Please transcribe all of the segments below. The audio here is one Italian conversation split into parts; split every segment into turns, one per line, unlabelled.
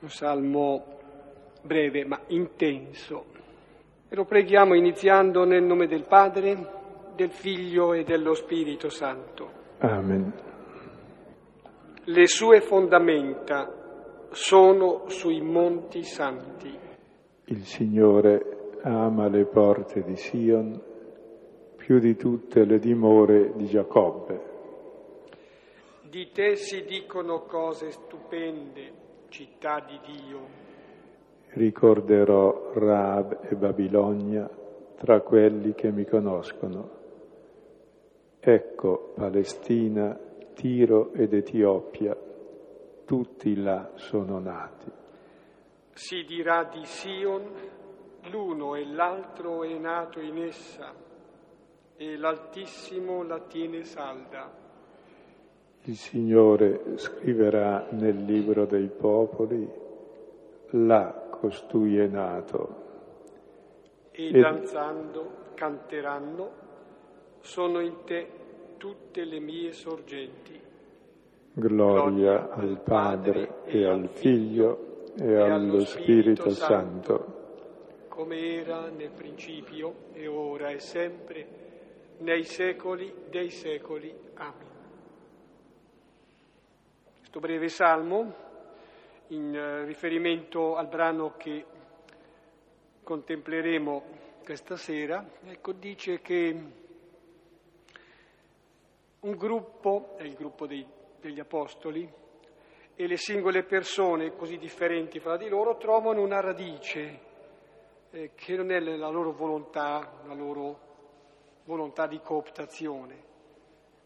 un salmo breve ma intenso. E lo preghiamo iniziando nel nome del Padre, del Figlio e dello Spirito Santo.
Amen.
Le sue fondamenta sono sui monti santi.
Il Signore ama le porte di Sion più di tutte le dimore di Giacobbe.
Di te si dicono cose stupende, città di Dio.
Ricorderò Raab e Babilonia tra quelli che mi conoscono. Ecco Palestina, Tiro ed Etiopia, tutti là sono nati.
Si dirà di Sion, l'uno e l'altro è nato in essa, e l'Altissimo la tiene salda.
Il Signore scriverà nel libro dei popoli, là costui è nato.
E,
E-
danzando canteranno, sono in te tutte le mie sorgenti.
Gloria al Padre e al Figlio e allo Spirito Santo,
come era nel principio e ora e sempre, nei secoli dei secoli. Amen. Questo breve salmo, in eh, riferimento al brano che contempleremo questa sera, ecco, dice che un gruppo, è il gruppo dei- degli Apostoli, e le singole persone così differenti fra di loro trovano una radice eh, che non è la loro volontà, la loro volontà di cooptazione,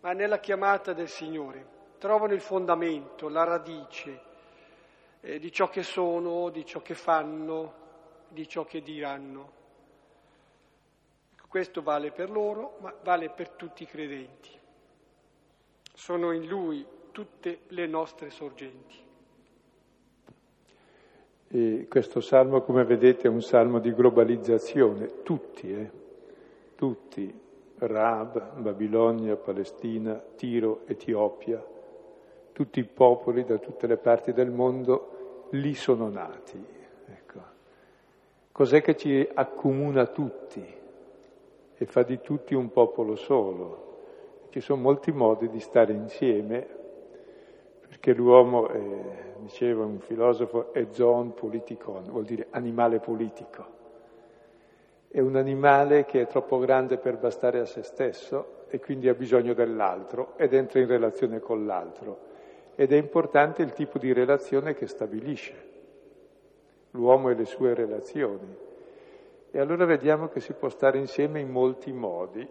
ma nella chiamata del Signore. Trovano il fondamento, la radice eh, di ciò che sono, di ciò che fanno, di ciò che diranno. Questo vale per loro, ma vale per tutti i credenti. Sono in Lui tutte le nostre sorgenti.
E questo salmo, come vedete, è un salmo di globalizzazione, tutti, eh? tutti, Raab, Babilonia, Palestina, Tiro, Etiopia, tutti i popoli da tutte le parti del mondo lì sono nati. Ecco. Cos'è che ci accomuna tutti e fa di tutti un popolo solo? Ci sono molti modi di stare insieme, perché l'uomo, eh, diceva un filosofo, è zoon politikon, vuol dire animale politico. È un animale che è troppo grande per bastare a se stesso e quindi ha bisogno dell'altro ed entra in relazione con l'altro. Ed è importante il tipo di relazione che stabilisce l'uomo e le sue relazioni. E allora vediamo che si può stare insieme in molti modi.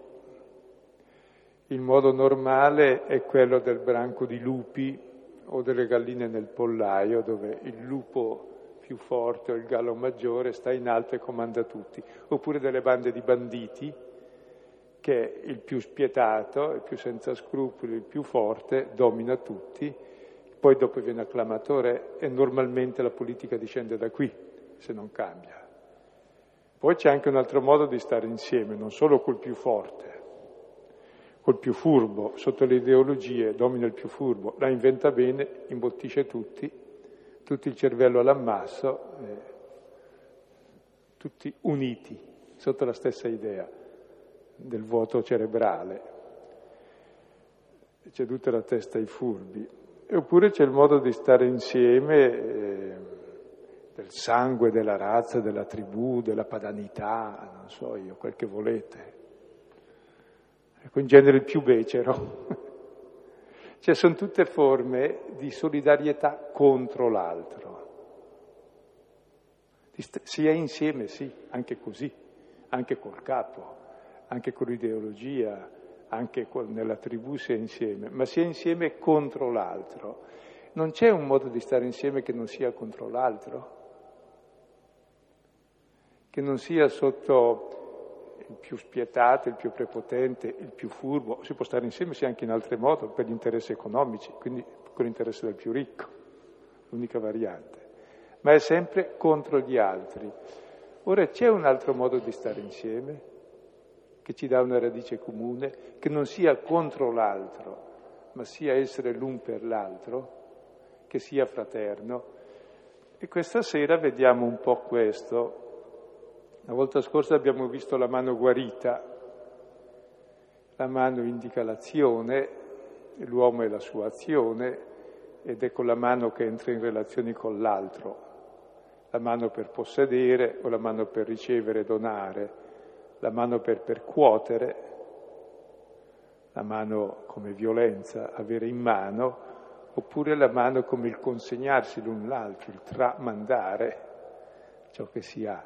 Il modo normale è quello del branco di lupi o delle galline nel pollaio, dove il lupo più forte o il gallo maggiore sta in alto e comanda tutti, oppure delle bande di banditi, che il più spietato, il più senza scrupoli, il più forte domina tutti, poi dopo viene acclamatore e normalmente la politica discende da qui, se non cambia. Poi c'è anche un altro modo di stare insieme, non solo col più forte, col più furbo, sotto le ideologie domina il più furbo, la inventa bene, imbottisce tutti, tutto il cervello all'ammasso, eh, tutti uniti sotto la stessa idea del vuoto cerebrale. C'è tutta la testa ai furbi. Oppure c'è il modo di stare insieme eh, del sangue, della razza, della tribù, della padanità, non so io, quel che volete. Ecco, in genere il più becero. Cioè sono tutte forme di solidarietà contro l'altro. Si è insieme, sì, anche così, anche col capo, anche con l'ideologia, anche nella tribù si è insieme, ma si è insieme contro l'altro. Non c'è un modo di stare insieme che non sia contro l'altro, che non sia sotto il più spietato, il più prepotente, il più furbo, si può stare insieme sì anche in altro modo, per gli interessi economici, quindi con l'interesse del più ricco, l'unica variante, ma è sempre contro gli altri. Ora c'è un altro modo di stare insieme, che ci dà una radice comune, che non sia contro l'altro, ma sia essere l'un per l'altro, che sia fraterno. E questa sera vediamo un po' questo. La volta scorsa abbiamo visto la mano guarita, la mano indica l'azione, l'uomo è la sua azione ed è con la mano che entra in relazione con l'altro, la mano per possedere o la mano per ricevere donare, la mano per percuotere, la mano come violenza, avere in mano, oppure la mano come il consegnarsi l'un l'altro, il tramandare ciò che si ha.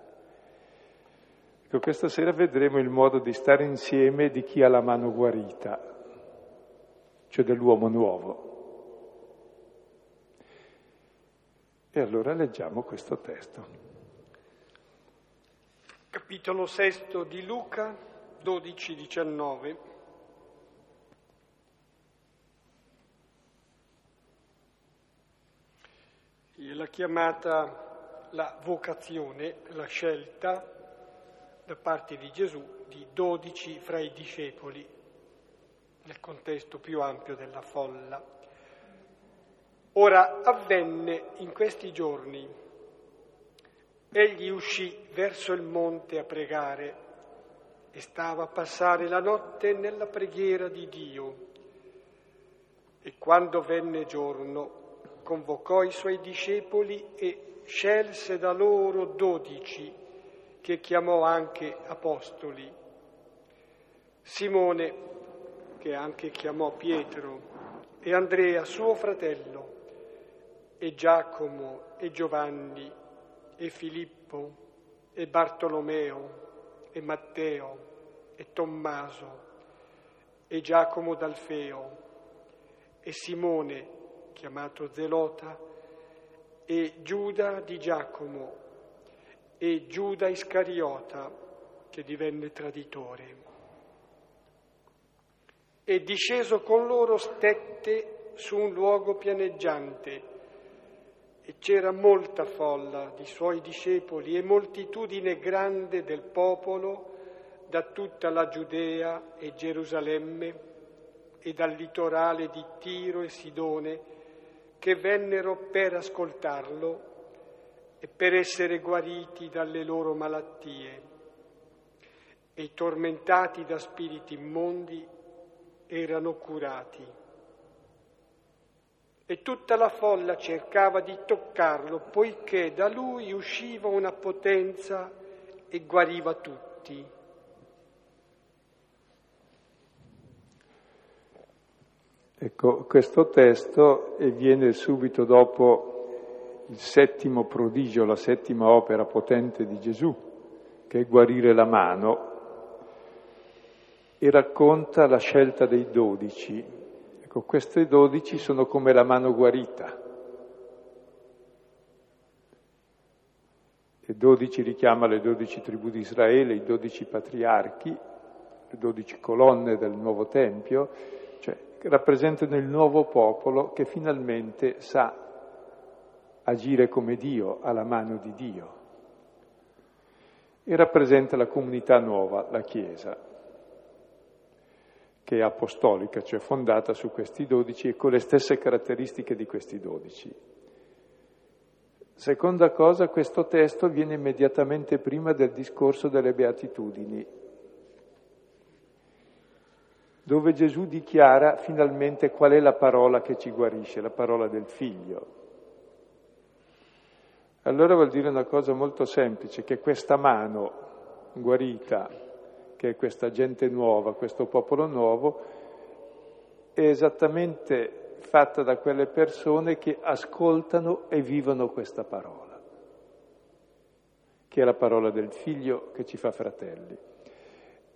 Ecco, questa sera vedremo il modo di stare insieme di chi ha la mano guarita, cioè dell'uomo nuovo. E allora leggiamo questo testo.
Capitolo sesto di Luca 12-19. la chiamata, la vocazione, la scelta da parte di Gesù di dodici fra i discepoli nel contesto più ampio della folla. Ora avvenne in questi giorni, egli uscì verso il monte a pregare e stava a passare la notte nella preghiera di Dio. E quando venne giorno, convocò i suoi discepoli e scelse da loro dodici, che chiamò anche apostoli. Simone, che anche chiamò Pietro, e Andrea, suo fratello, e Giacomo, e Giovanni, e Filippo, e Bartolomeo, e Matteo, e Tommaso, e Giacomo d'Alfeo, e Simone, chiamato Zelota, e Giuda di Giacomo e Giuda Iscariota che divenne traditore. E disceso con loro stette su un luogo pianeggiante e c'era molta folla di suoi discepoli e moltitudine grande del popolo da tutta la Giudea e Gerusalemme e dal litorale di Tiro e Sidone che vennero per ascoltarlo e per essere guariti dalle loro malattie. E tormentati da spiriti immondi erano curati. E tutta la folla cercava di toccarlo, poiché da lui usciva una potenza e guariva tutti.
Ecco, questo testo viene subito dopo il settimo prodigio, la settima opera potente di Gesù, che è guarire la mano, e racconta la scelta dei dodici. Ecco, questi dodici sono come la mano guarita. E dodici richiama le dodici tribù di Israele, i dodici patriarchi, le dodici colonne del nuovo Tempio, cioè rappresentano il nuovo popolo che finalmente sa agire come Dio, alla mano di Dio. E rappresenta la comunità nuova, la Chiesa, che è apostolica, cioè fondata su questi dodici e con le stesse caratteristiche di questi dodici. Seconda cosa, questo testo viene immediatamente prima del discorso delle beatitudini, dove Gesù dichiara finalmente qual è la parola che ci guarisce, la parola del figlio. Allora vuol dire una cosa molto semplice, che questa mano guarita, che è questa gente nuova, questo popolo nuovo, è esattamente fatta da quelle persone che ascoltano e vivono questa parola, che è la parola del figlio che ci fa fratelli.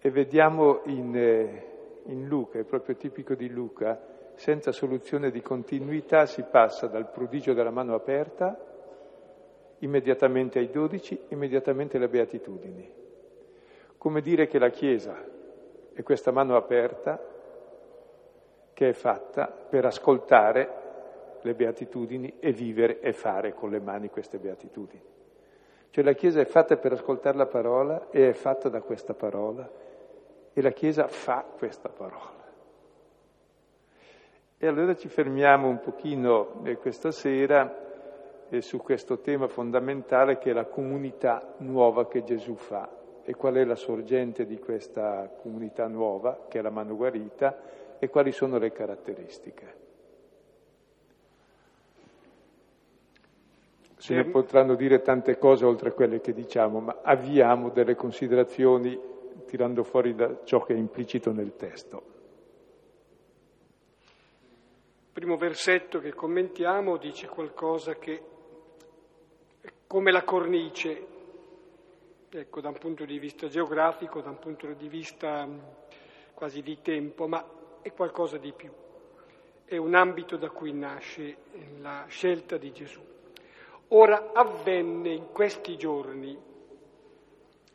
E vediamo in eh, in Luca, è proprio tipico di Luca, senza soluzione di continuità si passa dal prodigio della mano aperta immediatamente ai dodici, immediatamente alle beatitudini. Come dire che la Chiesa è questa mano aperta che è fatta per ascoltare le beatitudini e vivere e fare con le mani queste beatitudini. Cioè la Chiesa è fatta per ascoltare la parola e è fatta da questa parola e la Chiesa fa questa parola. E allora ci fermiamo un pochino eh, questa sera eh, su questo tema fondamentale che è la comunità nuova che Gesù fa e qual è la sorgente di questa comunità nuova, che è la mano guarita, e quali sono le caratteristiche. Se ne potranno dire tante cose oltre a quelle che diciamo, ma avviamo delle considerazioni tirando fuori da ciò che è implicito nel testo.
Il primo versetto che commentiamo dice qualcosa che è come la cornice, ecco, da un punto di vista geografico, da un punto di vista quasi di tempo, ma è qualcosa di più. È un ambito da cui nasce la scelta di Gesù. Ora avvenne in questi giorni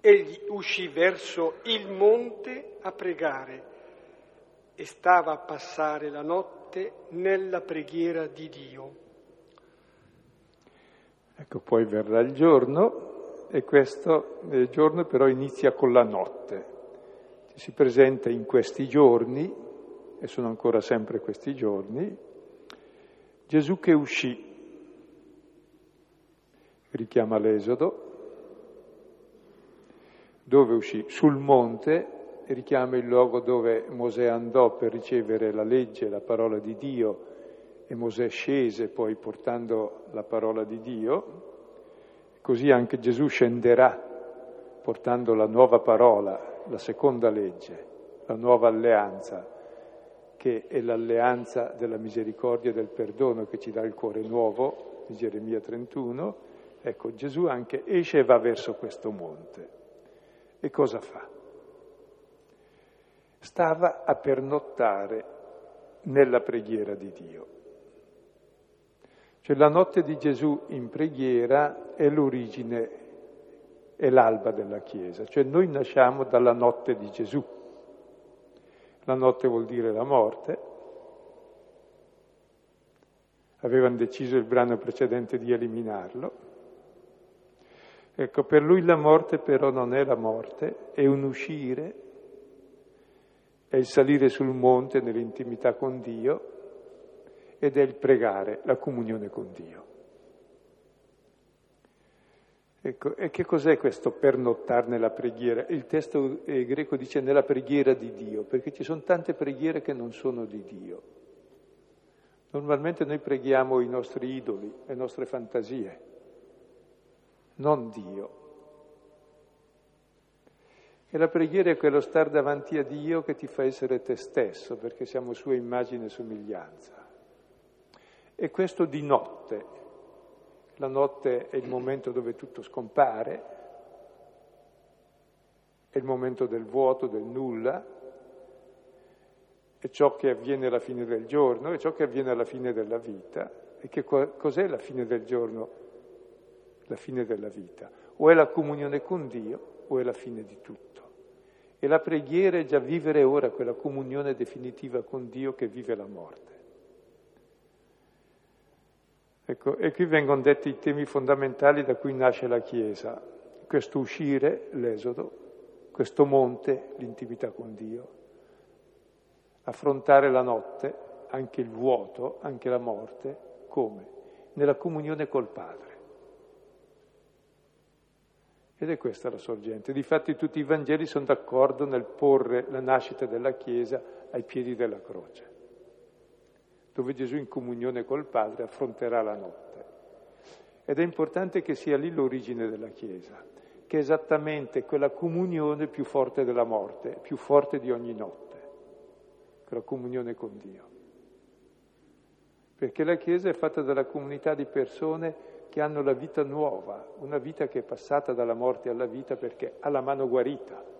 Egli uscì verso il monte a pregare e stava a passare la notte nella preghiera di Dio.
Ecco, poi verrà il giorno e questo eh, giorno però inizia con la notte. Ci si presenta in questi giorni, e sono ancora sempre questi giorni, Gesù che uscì, richiama l'Esodo, dove uscì? Sul monte, richiama il luogo dove Mosè andò per ricevere la legge, la parola di Dio, e Mosè scese poi portando la parola di Dio, così anche Gesù scenderà portando la nuova parola, la seconda legge, la nuova alleanza, che è l'alleanza della misericordia e del perdono che ci dà il cuore nuovo, di Geremia 31. Ecco, Gesù anche esce e va verso questo monte. E cosa fa? Stava a pernottare nella preghiera di Dio. Cioè la notte di Gesù in preghiera è l'origine, è l'alba della Chiesa, cioè noi nasciamo dalla notte di Gesù. La notte vuol dire la morte. Avevano deciso il brano precedente di eliminarlo. Ecco, per lui la morte però non è la morte, è un uscire, è il salire sul monte nell'intimità con Dio ed è il pregare, la comunione con Dio. Ecco, e che cos'è questo pernottare nella preghiera? Il testo eh, greco dice nella preghiera di Dio, perché ci sono tante preghiere che non sono di Dio. Normalmente noi preghiamo i nostri idoli, le nostre fantasie non Dio. E la preghiera è quello star davanti a Dio che ti fa essere te stesso, perché siamo sua immagine e somiglianza. E questo di notte. La notte è il momento dove tutto scompare, è il momento del vuoto, del nulla, è ciò che avviene alla fine del giorno, è ciò che avviene alla fine della vita. E che cos'è la fine del giorno? la fine della vita. O è la comunione con Dio o è la fine di tutto. E la preghiera è già vivere ora quella comunione definitiva con Dio che vive la morte. Ecco, e qui vengono detti i temi fondamentali da cui nasce la Chiesa. Questo uscire, l'esodo, questo monte, l'intimità con Dio, affrontare la notte, anche il vuoto, anche la morte, come? Nella comunione col Padre. Ed è questa la sorgente. Difatti tutti i Vangeli sono d'accordo nel porre la nascita della Chiesa ai piedi della croce, dove Gesù in comunione col Padre affronterà la notte. Ed è importante che sia lì l'origine della Chiesa, che è esattamente quella comunione più forte della morte, più forte di ogni notte, quella comunione con Dio. Perché la Chiesa è fatta dalla comunità di persone che hanno la vita nuova, una vita che è passata dalla morte alla vita perché ha la mano guarita.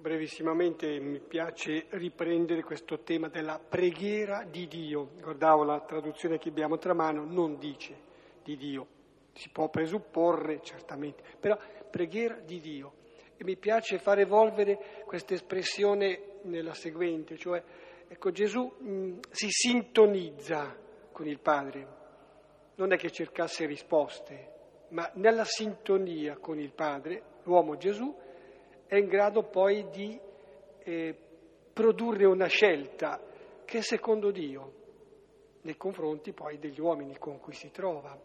Brevissimamente mi piace riprendere questo tema della preghiera di Dio. Guardavo la traduzione che abbiamo tra mano, non dice di Dio, si può presupporre certamente, però preghiera di Dio. E mi piace far evolvere questa espressione nella seguente, cioè Ecco, Gesù mh, mm, si sintonizza con il Padre, non è che cercasse risposte, ma nella sintonia con il Padre, l'uomo Gesù è in grado poi di eh, produrre una scelta che è secondo Dio, nei confronti poi degli uomini con cui si trova,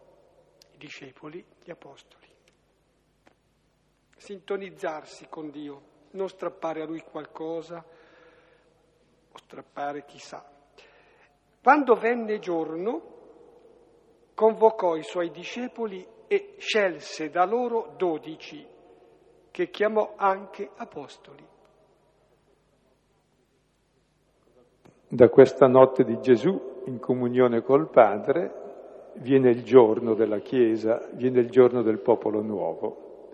i discepoli, gli apostoli. Sintonizzarsi con Dio, non strappare a Lui qualcosa o strappare chissà. Quando venne giorno, convocò i suoi discepoli e scelse da loro dodici, che chiamò anche apostoli.
Da questa notte di Gesù, in comunione col Padre, viene il giorno della Chiesa, viene il giorno del popolo nuovo.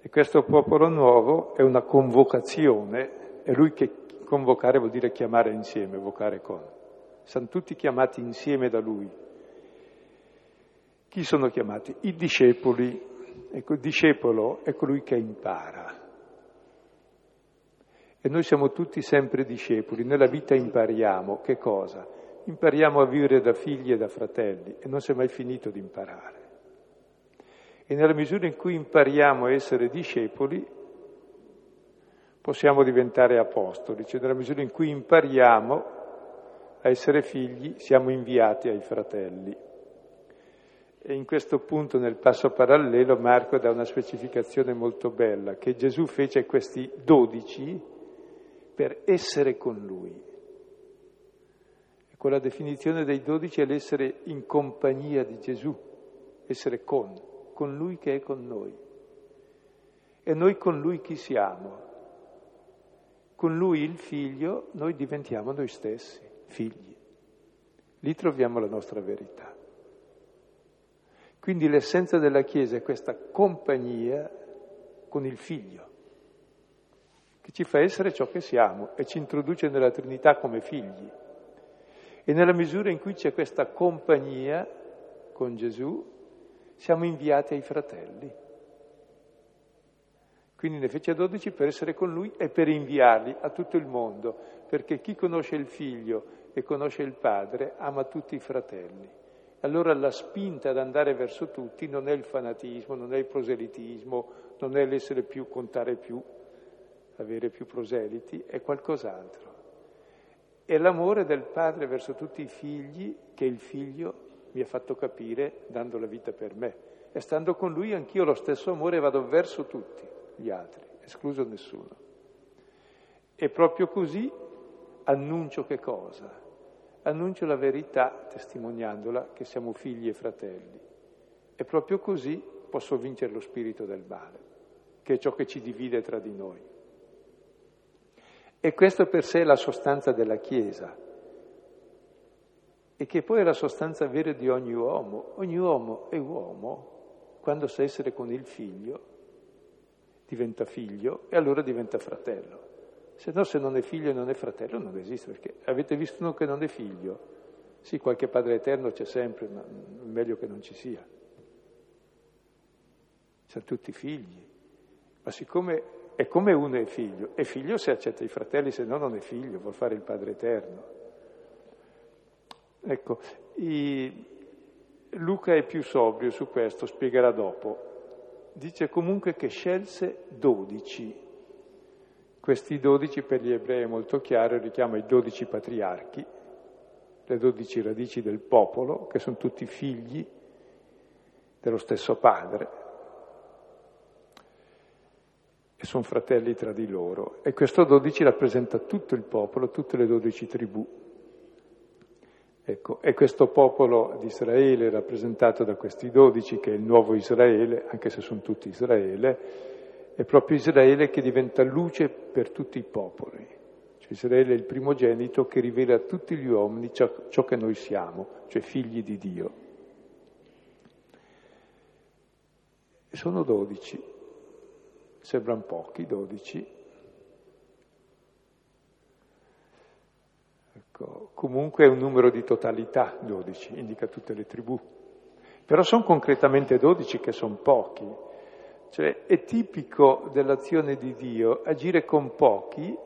E questo popolo nuovo è una convocazione, è lui che convocare vuol dire chiamare insieme, evocare con. Sono tutti chiamati insieme da lui. Chi sono chiamati? I discepoli. Ecco, il discepolo è colui che impara. E noi siamo tutti sempre discepoli, nella vita impariamo che cosa? Impariamo a vivere da figli e da fratelli e non si è mai finito di imparare. E nella misura in cui impariamo a essere discepoli, possiamo diventare apostoli, cioè nella misura in cui impariamo a essere figli, siamo inviati ai fratelli. E in questo punto, nel passo parallelo, Marco dà una specificazione molto bella, che Gesù fece questi dodici per essere con Lui. E quella definizione dei dodici è l'essere in compagnia di Gesù, essere con, con Lui che è con noi. E noi con Lui chi siamo? Con Lui il figlio noi diventiamo noi stessi, figli. Lì troviamo la nostra verità. Quindi l'essenza della Chiesa è questa compagnia con il figlio che ci fa essere ciò che siamo e ci introduce nella Trinità come figli. E nella misura in cui c'è questa compagnia con Gesù, siamo inviati ai fratelli. Quindi ne fece 12 per essere con lui e per inviarli a tutto il mondo, perché chi conosce il figlio e conosce il padre ama tutti i fratelli. Allora la spinta ad andare verso tutti non è il fanatismo, non è il proselitismo, non è l'essere più, contare più, avere più proseliti, è qualcos'altro. È l'amore del padre verso tutti i figli che il figlio mi ha fatto capire dando la vita per me. E stando con lui anch'io lo stesso amore vado verso tutti gli altri, escluso nessuno. E proprio così annuncio che cosa? Annuncio la verità testimoniandola che siamo figli e fratelli. E proprio così posso vincere lo spirito del male, che è ciò che ci divide tra di noi. E questo per sé è la sostanza della Chiesa e che poi è la sostanza vera di ogni uomo. Ogni uomo è uomo quando sa essere con il figlio, diventa figlio e allora diventa fratello. Se no, se non è figlio e non è fratello, non esiste, perché avete visto uno che non è figlio? Sì, qualche Padre Eterno c'è sempre, ma meglio che non ci sia. Siamo tutti figli, ma siccome è come uno è figlio. È figlio se accetta i fratelli, se no non è figlio, vuol fare il Padre Eterno. Ecco, i... Luca è più sobrio su questo, spiegherà dopo. Dice comunque che scelse dodici. Questi dodici per gli ebrei è molto chiaro, richiama i dodici patriarchi, le dodici radici del popolo, che sono tutti figli dello stesso padre, e sono fratelli tra di loro. E questo 12 rappresenta tutto il popolo, tutte le dodici tribù. Ecco, e questo popolo di Israele rappresentato da questi dodici, che è il nuovo Israele, anche se sono tutti Israele, è proprio Israele che diventa luce per tutti i popoli. Cioè Israele è il primogenito che rivela a tutti gli uomini ciò, ciò che noi siamo, cioè figli di Dio. Sono dodici. Sembrano pochi, 12. Ecco, comunque è un numero di totalità, 12, indica tutte le tribù. Però sono concretamente 12 che sono pochi. Cioè è tipico dell'azione di Dio agire con pochi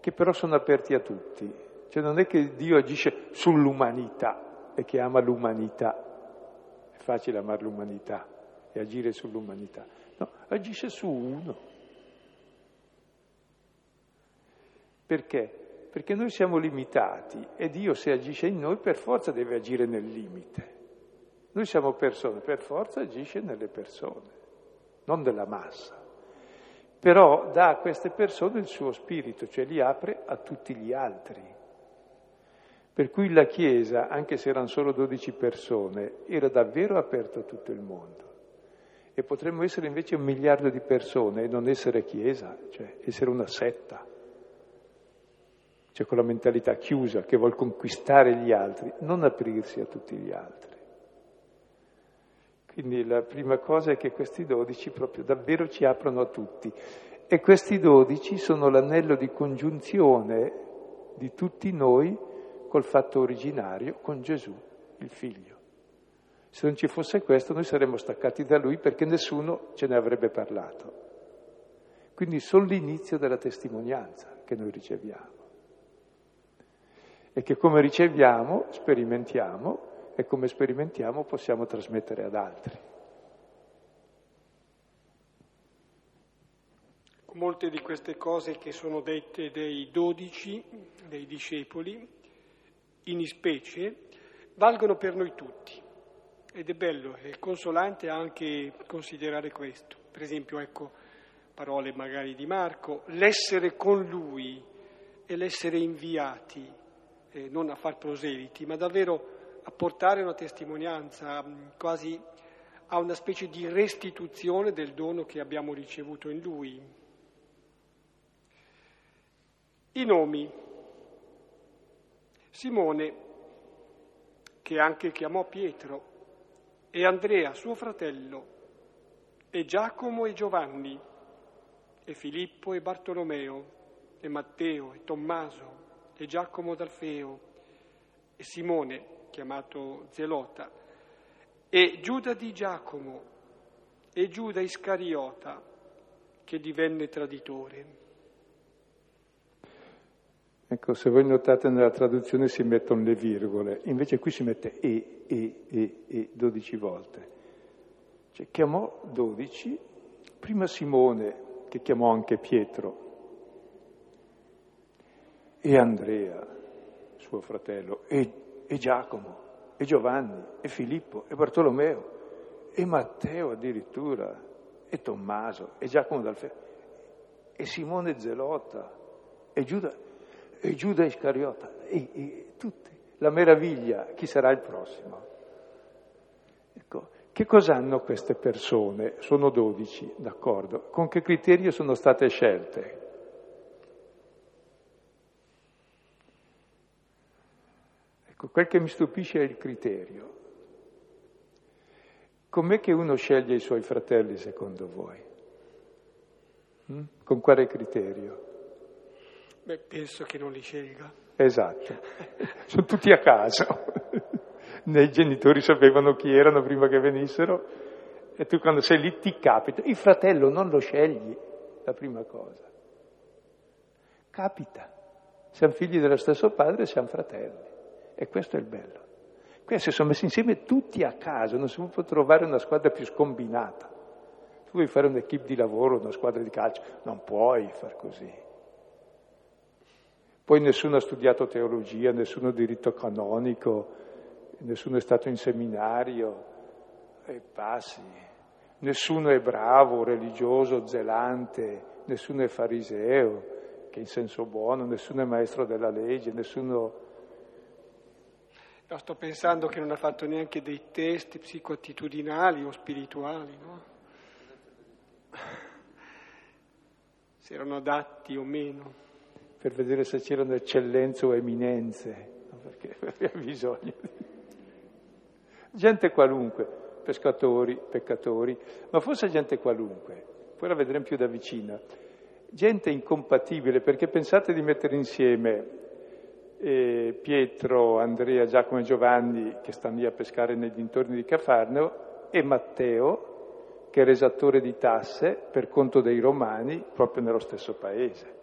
che però sono aperti a tutti. Cioè non è che Dio agisce sull'umanità e che ama l'umanità. È facile amare l'umanità e agire sull'umanità. No, agisce su uno. Perché? perché noi siamo limitati e Dio se agisce in noi per forza deve agire nel limite. Noi siamo persone, per forza agisce nelle persone, non nella massa. Però dà a queste persone il suo spirito, cioè li apre a tutti gli altri. Per cui la Chiesa, anche se erano solo 12 persone, era davvero aperta a tutto il mondo. E potremmo essere invece un miliardo di persone e non essere Chiesa, cioè essere una setta cioè con la mentalità chiusa che vuole conquistare gli altri, non aprirsi a tutti gli altri. Quindi la prima cosa è che questi dodici proprio davvero ci aprono a tutti e questi dodici sono l'anello di congiunzione di tutti noi col fatto originario, con Gesù, il figlio. Se non ci fosse questo noi saremmo staccati da lui perché nessuno ce ne avrebbe parlato. Quindi sono l'inizio della testimonianza che noi riceviamo e che come riceviamo sperimentiamo e come sperimentiamo possiamo trasmettere ad altri.
Molte di queste cose che sono dette dai dodici, dei discepoli, in specie, valgono per noi tutti. Ed è bello, è consolante anche considerare questo. Per esempio, ecco, parole magari di Marco, l'essere con lui e l'essere inviati eh, non a far proseliti, ma davvero a portare una testimonianza mm, quasi a una specie di restituzione del dono che abbiamo ricevuto in Lui. I nomi. Simone, che anche chiamò Pietro, e Andrea, suo fratello, e Giacomo e Giovanni, e Filippo e Bartolomeo, e Matteo e Tommaso, e Giacomo d'Alfeo e Simone, chiamato Zelota, e Giuda di Giacomo e Giuda Iscariota, che divenne traditore.
Ecco, se voi notate nella traduzione si mettono le virgole, invece qui si mette e, e, e, e dodici volte. Cioè chiamò dodici, prima Simone, che chiamò anche Pietro, e Andrea, suo fratello, e, e Giacomo, e Giovanni, e Filippo, e Bartolomeo, e Matteo addirittura, e Tommaso, e Giacomo d'Alfeo, e Simone Zelota, e Giuda, e Giuda Iscariota, e, e tutti. La meraviglia, chi sarà il prossimo? Ecco, che cosa hanno queste persone? Sono dodici, d'accordo. Con che criterio sono state scelte? Ecco, quel che mi stupisce è il criterio. Com'è che uno sceglie i suoi fratelli secondo voi? Mm? Con quale criterio?
Beh, penso che non li scelga.
Esatto, sono tutti a caso. I genitori sapevano chi erano prima che venissero e tu quando sei lì ti capita. Il fratello non lo scegli, la prima cosa. Capita. Siamo figli dello stesso padre e siamo fratelli. E questo è il bello. Questi sono messi insieme tutti a caso, non si può trovare una squadra più scombinata. Tu vuoi fare un'equipe di lavoro, una squadra di calcio, non puoi far così. Poi nessuno ha studiato teologia, nessuno diritto canonico, nessuno è stato in seminario, e passi. Nessuno è bravo, religioso, zelante, nessuno è fariseo, che in senso buono, nessuno è maestro della legge, nessuno
No, sto pensando che non ha fatto neanche dei test psicoattitudinali o spirituali, no? Se erano adatti o meno.
Per vedere se c'erano eccellenze o eminenze, perché aveva bisogno di... Gente qualunque, pescatori, peccatori, ma forse gente qualunque, poi la vedremo più da vicino. Gente incompatibile, perché pensate di mettere insieme e Pietro, Andrea, Giacomo e Giovanni che stanno lì a pescare nei dintorni di Cafarneo e Matteo che era esattore di tasse per conto dei romani proprio nello stesso paese,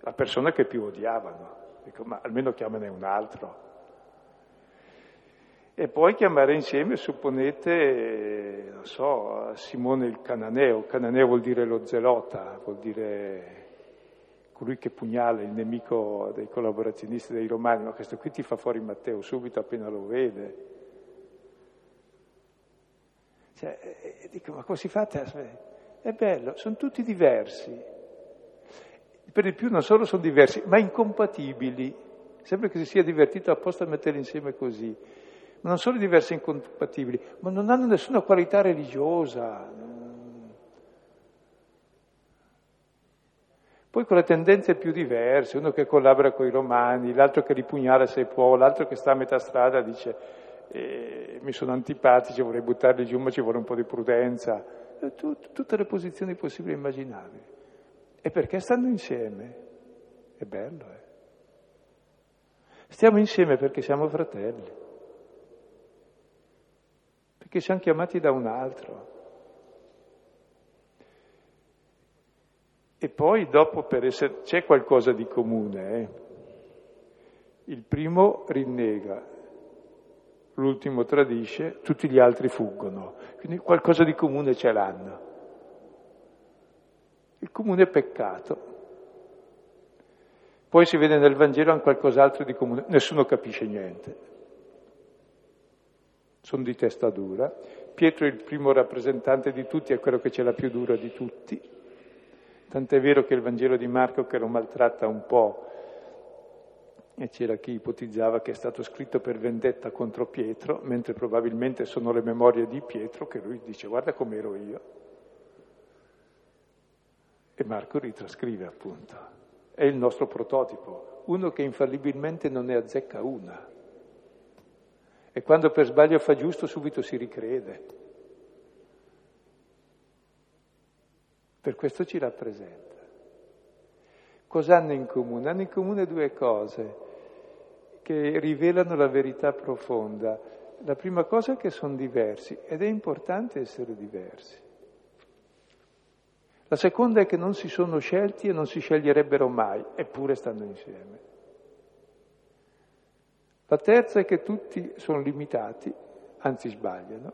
la persona che più odiavano. Dico, ma almeno chiamane un altro. E poi chiamare insieme, supponete, non so, Simone il Cananeo. Cananeo vuol dire lo zelota, vuol dire colui che pugnala il nemico dei collaborazionisti dei romani, ma questo qui ti fa fuori Matteo subito appena lo vede. Cioè, dico, ma come si fa? È bello, sono tutti diversi. Per di più non solo sono diversi, ma incompatibili. Sembra che si sia divertito apposta a metterli insieme così. Ma non solo diversi e incompatibili, ma non hanno nessuna qualità religiosa, Poi con le tendenze più diverse, uno che collabora con i romani, l'altro che ripugnala se può, l'altro che sta a metà strada dice eh, mi sono antipatici, vorrei buttarli giù, ma ci vuole un po' di prudenza. Tut, tutte le posizioni possibili e immaginabili. E perché stanno insieme? È bello, eh? Stiamo insieme perché siamo fratelli, perché siamo chiamati da un altro. E poi dopo per essere, c'è qualcosa di comune. Eh? Il primo rinnega, l'ultimo tradisce, tutti gli altri fuggono. Quindi qualcosa di comune ce l'hanno. Il comune peccato. Poi si vede nel Vangelo anche qualcos'altro di comune, nessuno capisce niente. Sono di testa dura. Pietro è il primo rappresentante di tutti, è quello che ce l'ha più dura di tutti Tant'è vero che il Vangelo di Marco, che lo maltratta un po', e c'era chi ipotizzava che è stato scritto per vendetta contro Pietro, mentre probabilmente sono le memorie di Pietro che lui dice guarda com'ero io. E Marco ritrascrive appunto. È il nostro prototipo, uno che infallibilmente non ne azzecca una. E quando per sbaglio fa giusto subito si ricrede. Per questo ci rappresenta. Cosa hanno in comune? Hanno in comune due cose che rivelano la verità profonda. La prima cosa è che sono diversi ed è importante essere diversi. La seconda è che non si sono scelti e non si sceglierebbero mai, eppure stanno insieme. La terza è che tutti sono limitati, anzi sbagliano,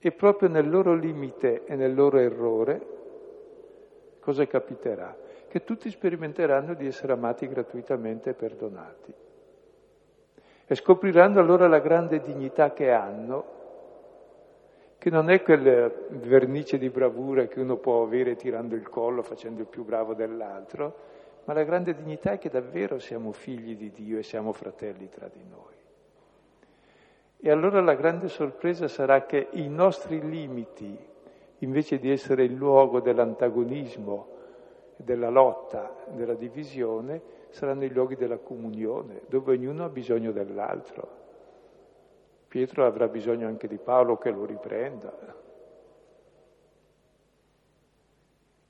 e proprio nel loro limite e nel loro errore, cosa capiterà? Che tutti sperimenteranno di essere amati gratuitamente e perdonati. E scopriranno allora la grande dignità che hanno, che non è quel vernice di bravura che uno può avere tirando il collo, facendo il più bravo dell'altro, ma la grande dignità è che davvero siamo figli di Dio e siamo fratelli tra di noi. E allora la grande sorpresa sarà che i nostri limiti, invece di essere il luogo dell'antagonismo, della lotta, della divisione, saranno i luoghi della comunione, dove ognuno ha bisogno dell'altro. Pietro avrà bisogno anche di Paolo che lo riprenda.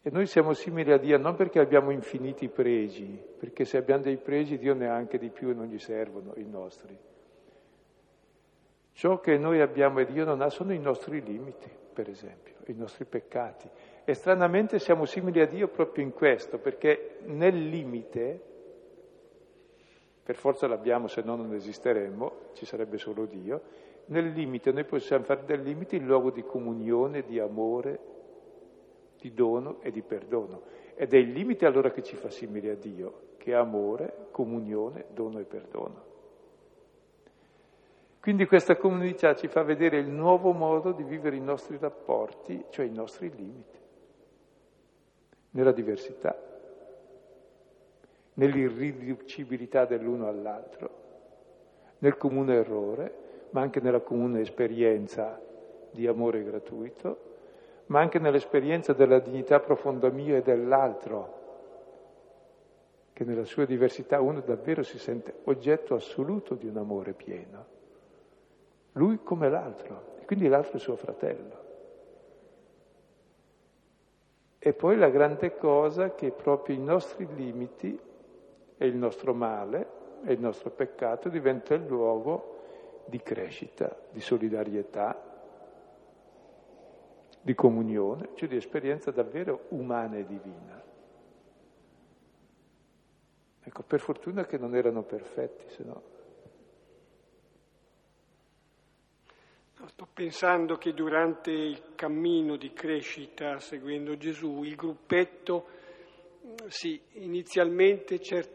E noi siamo simili a Dio non perché abbiamo infiniti pregi, perché se abbiamo dei pregi Dio ne ha anche di più e non gli servono i nostri Ciò che noi abbiamo e Dio non ha sono i nostri limiti, per esempio, i nostri peccati. E stranamente siamo simili a Dio proprio in questo, perché nel limite, per forza l'abbiamo se no non esisteremmo, ci sarebbe solo Dio, nel limite noi possiamo fare del limite il luogo di comunione, di amore, di dono e di perdono. Ed è il limite allora che ci fa simili a Dio, che è amore, comunione, dono e perdono. Quindi questa comunità ci fa vedere il nuovo modo di vivere i nostri rapporti, cioè i nostri limiti, nella diversità, nell'irriducibilità dell'uno all'altro, nel comune errore, ma anche nella comune esperienza di amore gratuito, ma anche nell'esperienza della dignità profonda mia e dell'altro, che nella sua diversità uno davvero si sente oggetto assoluto di un amore pieno lui come l'altro, e quindi l'altro è suo fratello. E poi la grande cosa che proprio i nostri limiti e il nostro male e il nostro peccato diventa il luogo di crescita, di solidarietà, di comunione, cioè di esperienza davvero umana e divina. Ecco, per fortuna che non erano perfetti, se no
Sto pensando che durante il cammino di crescita seguendo Gesù, il gruppetto sì, inizialmente cer-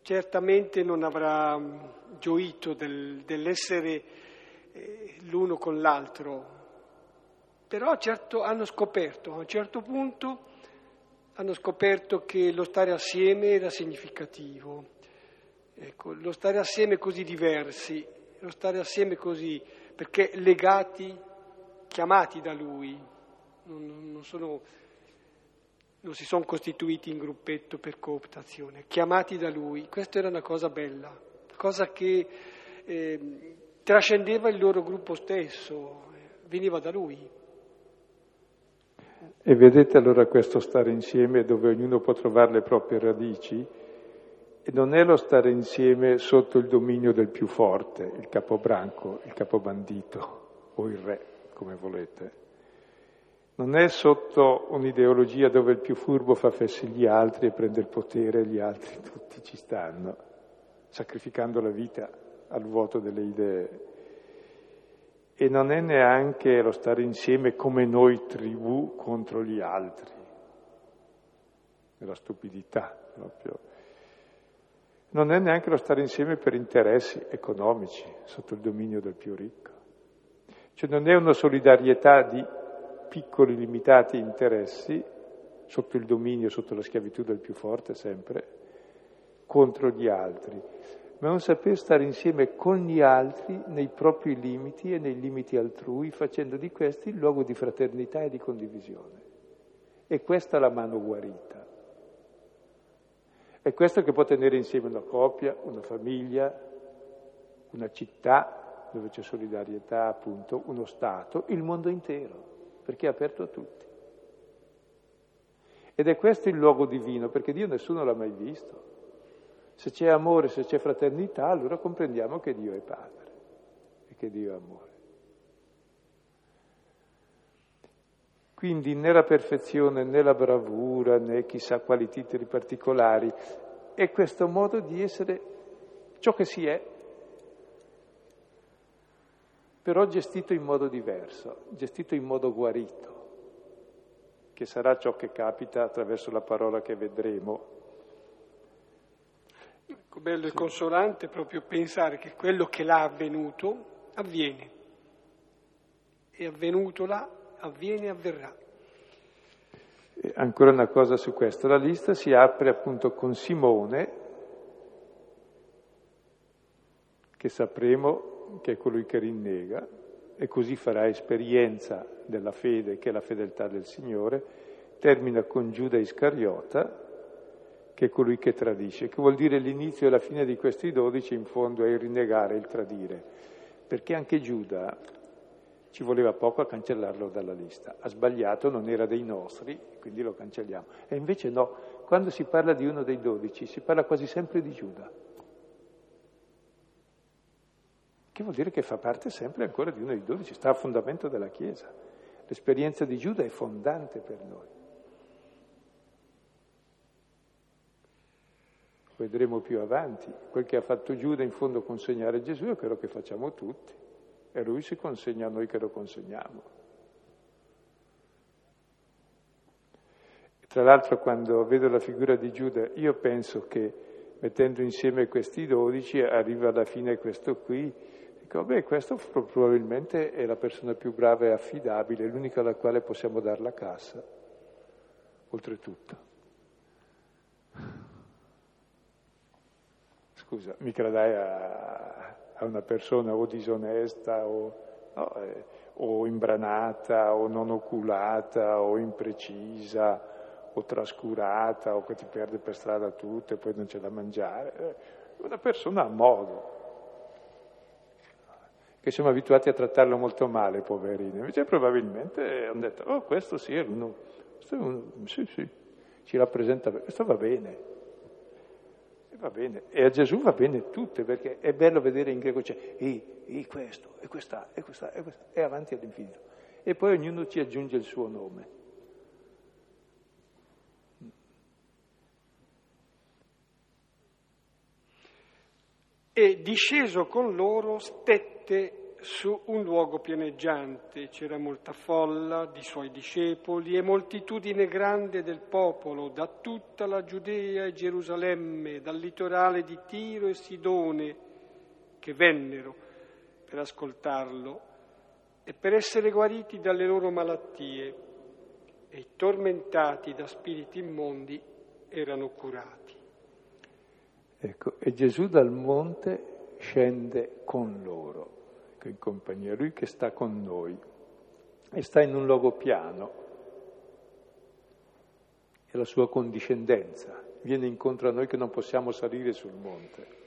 certamente non avrà mm, gioito del, dell'essere eh, l'uno con l'altro, però certo hanno scoperto, a un certo punto hanno scoperto che lo stare assieme era significativo. Ecco, lo stare assieme così diversi, lo stare assieme così, perché legati, chiamati da lui, non, non, sono, non si sono costituiti in gruppetto per cooptazione, chiamati da lui, questa era una cosa bella, cosa che eh, trascendeva il loro gruppo stesso, veniva da lui.
E vedete allora questo stare insieme dove ognuno può trovare le proprie radici? Non è lo stare insieme sotto il dominio del più forte, il capobranco, il capobandito o il re, come volete. Non è sotto un'ideologia dove il più furbo fa fessi gli altri e prende il potere e gli altri tutti ci stanno, sacrificando la vita al vuoto delle idee. E non è neanche lo stare insieme come noi tribù contro gli altri, nella stupidità proprio. Non è neanche lo stare insieme per interessi economici, sotto il dominio del più ricco. Cioè non è una solidarietà di piccoli limitati interessi, sotto il dominio, sotto la schiavitù del più forte sempre, contro gli altri, ma è un saper stare insieme con gli altri nei propri limiti e nei limiti altrui, facendo di questi il luogo di fraternità e di condivisione. E questa è la mano guarita. È questo che può tenere insieme una coppia, una famiglia, una città dove c'è solidarietà, appunto, uno Stato, il mondo intero, perché è aperto a tutti. Ed è questo il luogo divino, perché Dio nessuno l'ha mai visto. Se c'è amore, se c'è fraternità, allora comprendiamo che Dio è Padre e che Dio è amore. Quindi né la perfezione, né la bravura, né chissà quali titoli particolari, è questo modo di essere ciò che si è, però gestito in modo diverso, gestito in modo guarito, che sarà ciò che capita attraverso la parola che vedremo
Ecco, bello e consolante proprio pensare che quello che l'ha avvenuto avviene. È avvenuto là, avviene e avverrà.
Ancora una cosa su questo, la lista si apre appunto con Simone, che sapremo che è colui che rinnega, e così farà esperienza della fede, che è la fedeltà del Signore, termina con Giuda Iscariota, che è colui che tradisce, che vuol dire l'inizio e la fine di questi dodici in fondo è il rinnegare, il tradire, perché anche Giuda ci voleva poco a cancellarlo dalla lista, ha sbagliato, non era dei nostri, quindi lo cancelliamo. E invece no, quando si parla di uno dei dodici si parla quasi sempre di Giuda, che vuol dire che fa parte sempre ancora di uno dei dodici, sta a fondamento della Chiesa. L'esperienza di Giuda è fondante per noi. vedremo più avanti. Quel che ha fatto Giuda in fondo consegnare Gesù è quello che facciamo tutti e lui si consegna a noi che lo consegniamo. Tra l'altro quando vedo la figura di Giuda io penso che mettendo insieme questi dodici arriva alla fine questo qui, dico beh questo probabilmente è la persona più brava e affidabile, l'unica alla quale possiamo dare la cassa, oltretutto. Scusa, mica la dai a, una persona o disonesta o, no, eh, o imbranata o non oculata o imprecisa o trascurata o che ti perde per strada tutto e poi non c'è da mangiare. Eh, una persona a modo, che siamo abituati a trattarlo molto male, poverino. Invece probabilmente hanno detto, oh questo sì, è uno, questo è uno sì, sì, ci rappresenta, questo va bene va bene, e a Gesù va bene tutte, perché è bello vedere in greco c'è e, e questo, e questa, e questa, e questa, e avanti all'infinito. E poi ognuno ci aggiunge il suo nome.
E disceso con loro stette su un luogo pianeggiante, c'era molta folla di suoi discepoli e moltitudine grande del popolo da tutta la Giudea e Gerusalemme, dal litorale di Tiro e Sidone, che vennero per ascoltarlo e per essere guariti dalle loro malattie e tormentati da spiriti immondi erano curati.
Ecco, e Gesù dal monte scende con loro in compagnia, lui che sta con noi e sta in un luogo piano. È la sua condiscendenza, viene incontro a noi che non possiamo salire sul monte.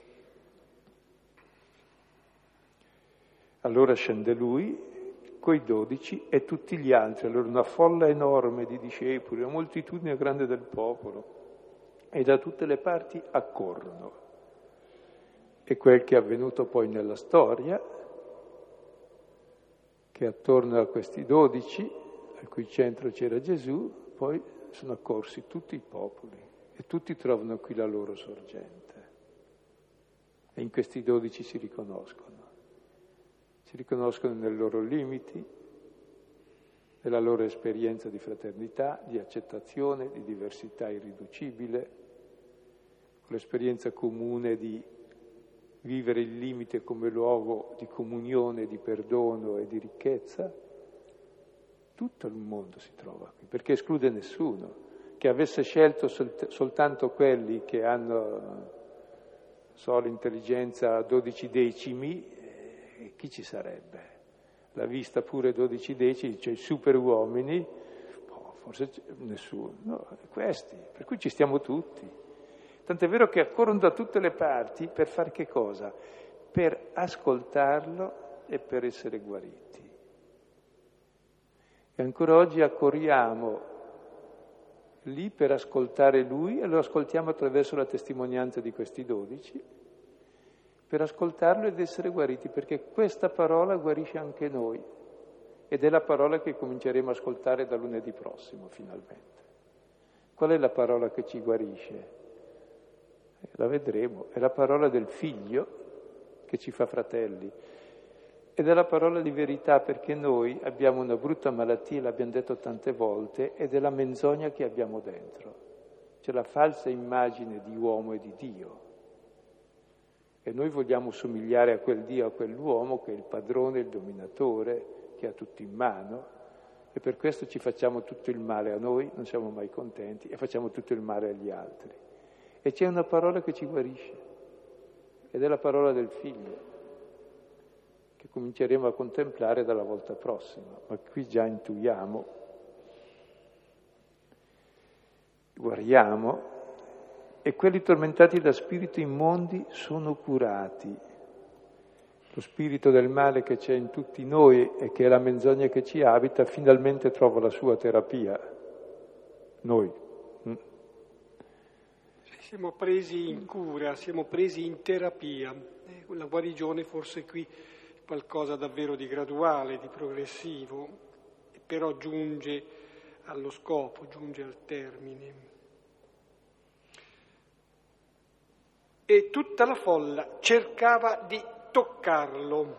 Allora scende lui coi dodici e tutti gli altri, allora una folla enorme di discepoli, una moltitudine grande del popolo e da tutte le parti accorrono. E quel che è avvenuto poi nella storia che attorno a questi dodici, al cui centro c'era Gesù, poi sono accorsi tutti i popoli e tutti trovano qui la loro sorgente. E in questi dodici si riconoscono. Si riconoscono nei loro limiti, nella loro esperienza di fraternità, di accettazione, di diversità irriducibile, l'esperienza comune di vivere il limite come luogo di comunione, di perdono e di ricchezza, tutto il mondo si trova qui, perché esclude nessuno. Che avesse scelto sol- soltanto quelli che hanno so, l'intelligenza a 12 decimi, eh, chi ci sarebbe? La vista pure 12 decimi, cioè i super uomini, oh, forse nessuno, no, questi, per cui ci stiamo tutti. Tant'è vero che accorrono da tutte le parti per fare che cosa? Per ascoltarlo e per essere guariti. E ancora oggi accorriamo lì per ascoltare lui e lo ascoltiamo attraverso la testimonianza di questi dodici, per ascoltarlo ed essere guariti, perché questa parola guarisce anche noi ed è la parola che cominceremo a ascoltare da lunedì prossimo, finalmente. Qual è la parola che ci guarisce? La vedremo, è la parola del figlio che ci fa fratelli ed è la parola di verità perché noi abbiamo una brutta malattia, l'abbiamo detto tante volte, ed è la menzogna che abbiamo dentro, c'è la falsa immagine di uomo e di Dio. E noi vogliamo somigliare a quel Dio, a quell'uomo che è il padrone, il dominatore, che ha tutto in mano, e per questo ci facciamo tutto il male a noi, non siamo mai contenti, e facciamo tutto il male agli altri. E c'è una parola che ci guarisce, ed è la parola del figlio, che cominceremo a contemplare dalla volta prossima, ma qui già intuiamo, guariamo, e quelli tormentati da spiriti immondi sono curati. Lo spirito del male che c'è in tutti noi e che è la menzogna che ci abita, finalmente trova la sua terapia. Noi.
Siamo presi in cura, siamo presi in terapia. Eh, la guarigione forse qui è qualcosa davvero di graduale, di progressivo, però giunge allo scopo, giunge al termine. E tutta la folla cercava di toccarlo,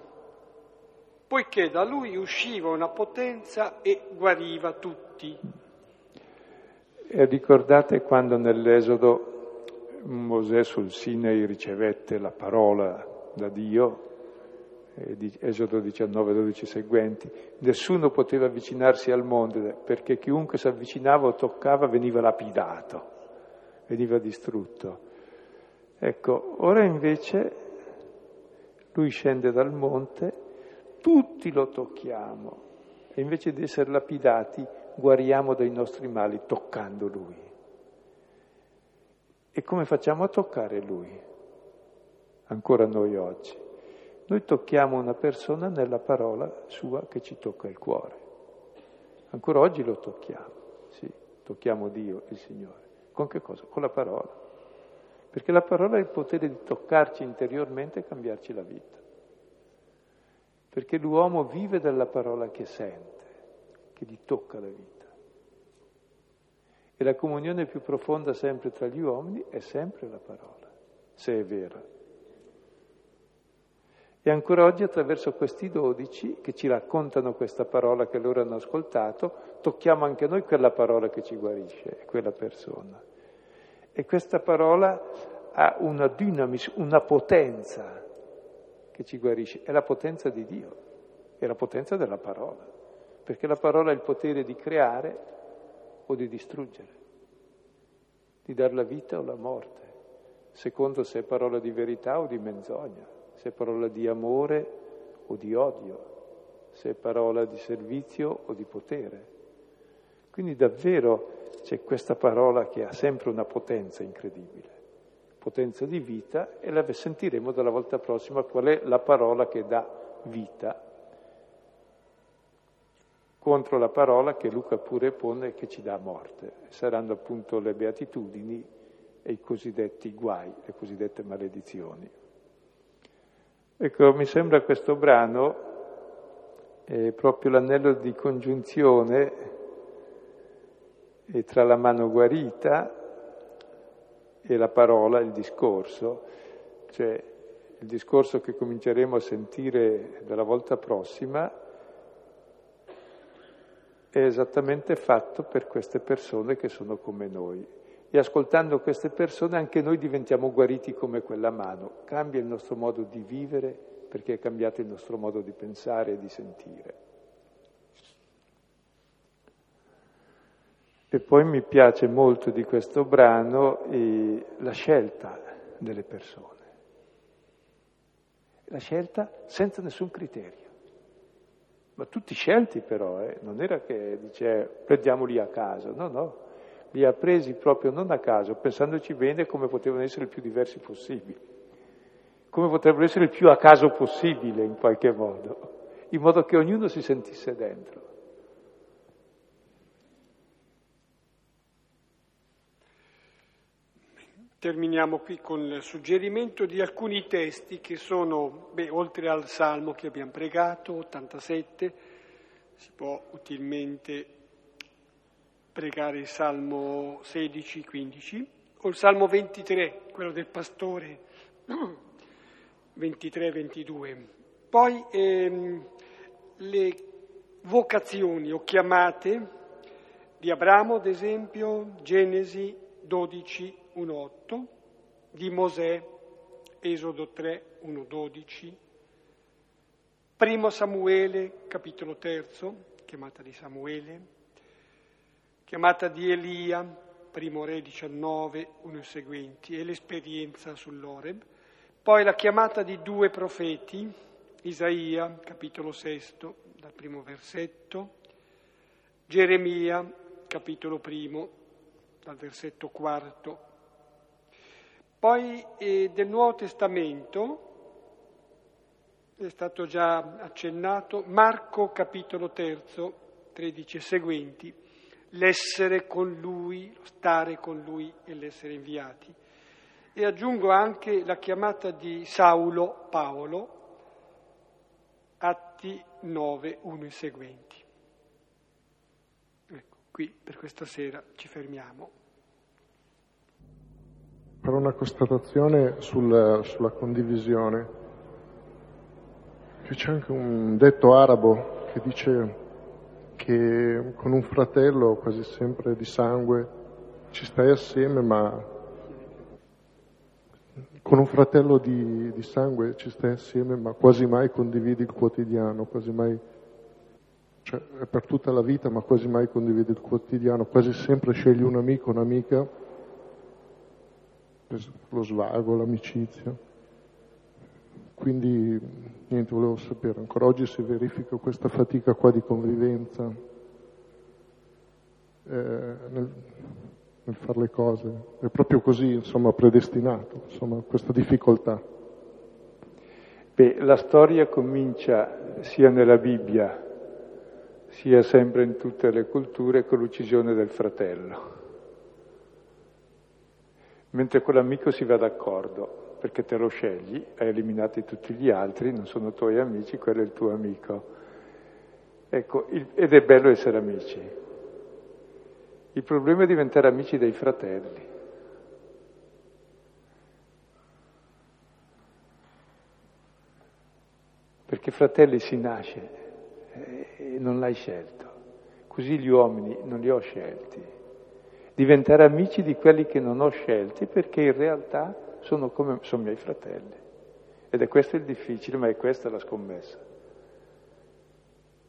poiché da lui usciva una potenza e guariva tutti.
E ricordate quando nell'Esodo Mosè sul Sinai ricevette la parola da Dio, eh, Esodo 19, 12 seguenti, nessuno poteva avvicinarsi al monte perché chiunque si avvicinava o toccava veniva lapidato, veniva distrutto. Ecco, ora invece lui scende dal monte, tutti lo tocchiamo e invece di essere lapidati guariamo dai nostri mali toccando lui. E come facciamo a toccare Lui? Ancora noi oggi. Noi tocchiamo una persona nella parola sua che ci tocca il cuore. Ancora oggi lo tocchiamo, sì, tocchiamo Dio, il Signore. Con che cosa? Con la parola. Perché la parola ha il potere di toccarci interiormente e cambiarci la vita. Perché l'uomo vive dalla parola che sente, che gli tocca la vita. E la comunione più profonda sempre tra gli uomini è sempre la parola, se è vera. E ancora oggi attraverso questi dodici che ci raccontano questa parola che loro hanno ascoltato, tocchiamo anche noi quella parola che ci guarisce, quella persona. E questa parola ha una dynamis, una potenza che ci guarisce, è la potenza di Dio, è la potenza della parola, perché la parola ha il potere di creare o di distruggere, di dar la vita o la morte, secondo se è parola di verità o di menzogna se è parola di amore o di odio, se è parola di servizio o di potere. Quindi davvero c'è questa parola che ha sempre una potenza incredibile, potenza di vita e la sentiremo dalla volta prossima qual è la parola che dà vita contro la parola che Luca pure pone che ci dà morte. Saranno appunto le beatitudini e i cosiddetti guai, le cosiddette maledizioni. Ecco, mi sembra questo brano è proprio l'anello di congiunzione tra la mano guarita e la parola, il discorso, cioè il discorso che cominceremo a sentire dalla volta prossima è esattamente fatto per queste persone che sono come noi e ascoltando queste persone anche noi diventiamo guariti come quella mano. Cambia il nostro modo di vivere perché è cambiato il nostro modo di pensare e di sentire. E poi mi piace molto di questo brano eh, la scelta delle persone. La scelta senza nessun criterio. Ma tutti scelti però, eh? non era che dice prendiamoli a caso, no, no, li ha presi proprio non a caso, pensandoci bene come potevano essere il più diversi possibili, come potrebbero essere il più a caso possibile in qualche modo, in modo che ognuno si sentisse dentro.
Terminiamo qui con il suggerimento di alcuni testi che sono, beh, oltre al Salmo che abbiamo pregato, 87, si può utilmente pregare il Salmo 16, 15, o il Salmo 23, quello del pastore, 23, 22. Poi ehm, le vocazioni o chiamate di Abramo, ad esempio, Genesi 12, 1, 8, di Mosè, Esodo 3, 1, 12, Primo Samuele, capitolo terzo, chiamata di Samuele, chiamata di Elia, primo re 19, uno e seguenti, e l'esperienza sull'Oreb. Poi la chiamata di due profeti, Isaia, capitolo sesto, dal primo versetto, Geremia, capitolo primo, dal versetto quarto. Poi eh, del Nuovo Testamento, è stato già accennato, Marco, capitolo terzo, 13 e seguenti, l'essere con lui, stare con lui e l'essere inviati. E aggiungo anche la chiamata di Saulo Paolo, Atti 9, 1 e seguenti. Ecco, qui per questa sera ci fermiamo.
Per una constatazione sul, sulla condivisione. C'è anche un detto arabo che dice che con un fratello quasi sempre di sangue ci stai assieme, ma con un fratello di, di, sangue ci stai assieme, ma quasi mai condividi il quotidiano, quasi mai, cioè è per tutta la vita, ma quasi mai condividi il quotidiano, quasi sempre scegli un amico, un'amica, lo svago, l'amicizia. Quindi niente, volevo sapere, ancora oggi si verifica questa fatica qua di convivenza eh, nel, nel fare le cose, è proprio così, insomma, predestinato, insomma, questa difficoltà.
Beh, la storia comincia sia nella Bibbia, sia sempre in tutte le culture con l'uccisione del fratello. Mentre quell'amico si va d'accordo, perché te lo scegli, hai eliminato tutti gli altri, non sono tuoi amici, quello è il tuo amico. Ecco, il, ed è bello essere amici. Il problema è diventare amici dei fratelli. Perché fratelli si nasce e non l'hai scelto. Così gli uomini non li ho scelti. Diventare amici di quelli che non ho scelti perché in realtà sono come sono miei fratelli. Ed è questo il difficile, ma è questa la scommessa.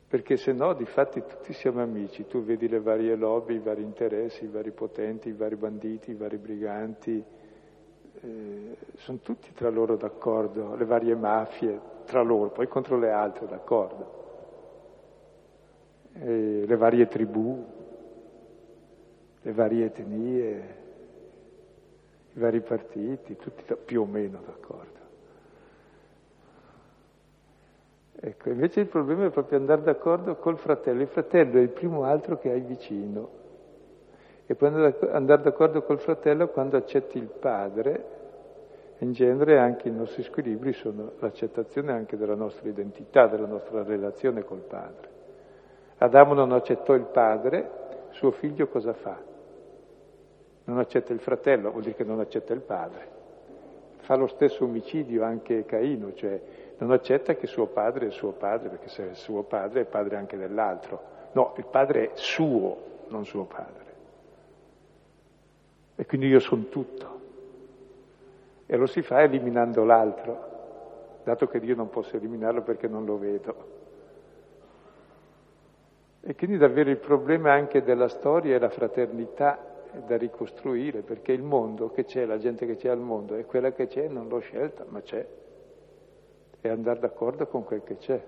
Perché se no, di fatti, tutti siamo amici. Tu vedi le varie lobby, i vari interessi, i vari potenti, i vari banditi, i vari briganti. Eh, sono tutti tra loro d'accordo, le varie mafie tra loro, poi contro le altre d'accordo. Eh, le varie tribù, le varie etnie, i vari partiti, tutti più o meno d'accordo. Ecco, invece il problema è proprio andare d'accordo col fratello. Il fratello è il primo altro che hai vicino. E poi andare d'accordo col fratello quando accetti il padre. In genere anche i nostri squilibri sono l'accettazione anche della nostra identità, della nostra relazione col padre. Adamo non accettò il padre, suo figlio cosa fa? Non accetta il fratello, vuol dire che non accetta il padre. Fa lo stesso omicidio anche Caino, cioè non accetta che suo padre è suo padre, perché se è suo padre è padre anche dell'altro. No, il padre è suo, non suo padre. E quindi io sono tutto. E lo si fa eliminando l'altro, dato che Dio non posso eliminarlo perché non lo vedo. E quindi davvero il problema anche della storia è la fraternità da ricostruire, perché il mondo che c'è, la gente che c'è al mondo, è quella che c'è, non l'ho scelta, ma c'è e andare d'accordo con quel che c'è.